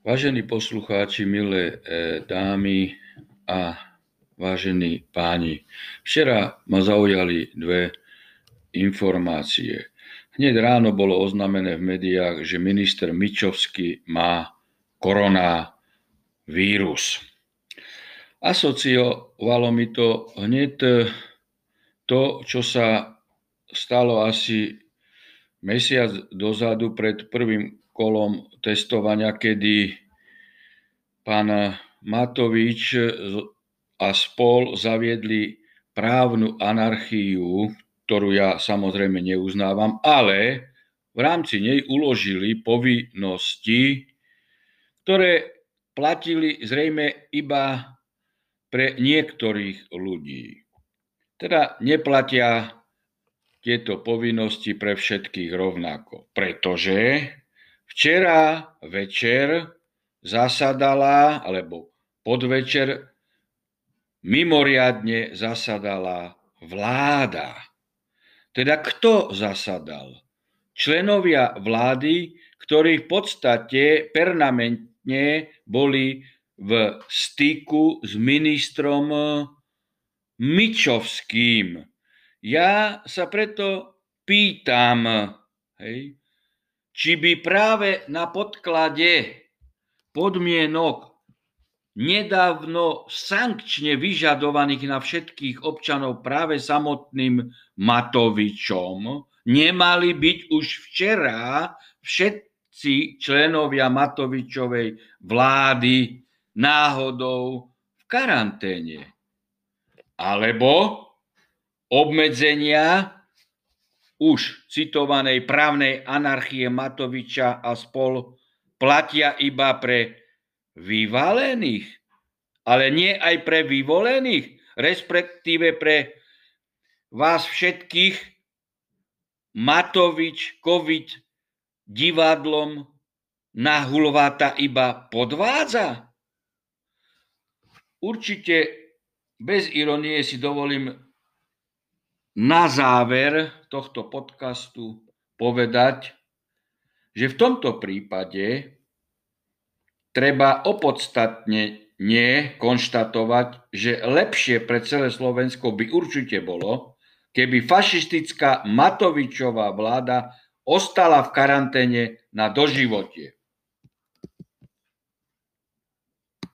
Vážení poslucháči, milé e, dámy a vážení páni, včera ma zaujali dve informácie. Hneď ráno bolo oznámené v médiách, že minister Mičovský má koronavírus. Asociovalo mi to hneď to, čo sa stalo asi mesiac dozadu pred prvým kolom testovania, kedy pán Matovič a spol zaviedli právnu anarchiu, ktorú ja samozrejme neuznávam, ale v rámci nej uložili povinnosti, ktoré platili zrejme iba pre niektorých ľudí. Teda neplatia tieto povinnosti pre všetkých rovnako, pretože Včera večer zasadala, alebo podvečer mimoriadne zasadala vláda. Teda kto zasadal? Členovia vlády, ktorí v podstate permanentne boli v styku s ministrom Mičovským. Ja sa preto pýtam, hej, či by práve na podklade podmienok nedávno sankčne vyžadovaných na všetkých občanov práve samotným Matovičom nemali byť už včera všetci členovia Matovičovej vlády náhodou v karanténe. Alebo obmedzenia už citovanej právnej anarchie Matoviča a spol platia iba pre vyvalených, ale nie aj pre vyvolených, respektíve pre vás všetkých Matovič, COVID divadlom na hulváta iba podvádza? Určite bez ironie si dovolím na záver tohto podcastu povedať, že v tomto prípade treba opodstatne nie konštatovať, že lepšie pre celé Slovensko by určite bolo, keby fašistická Matovičová vláda ostala v karanténe na doživotie.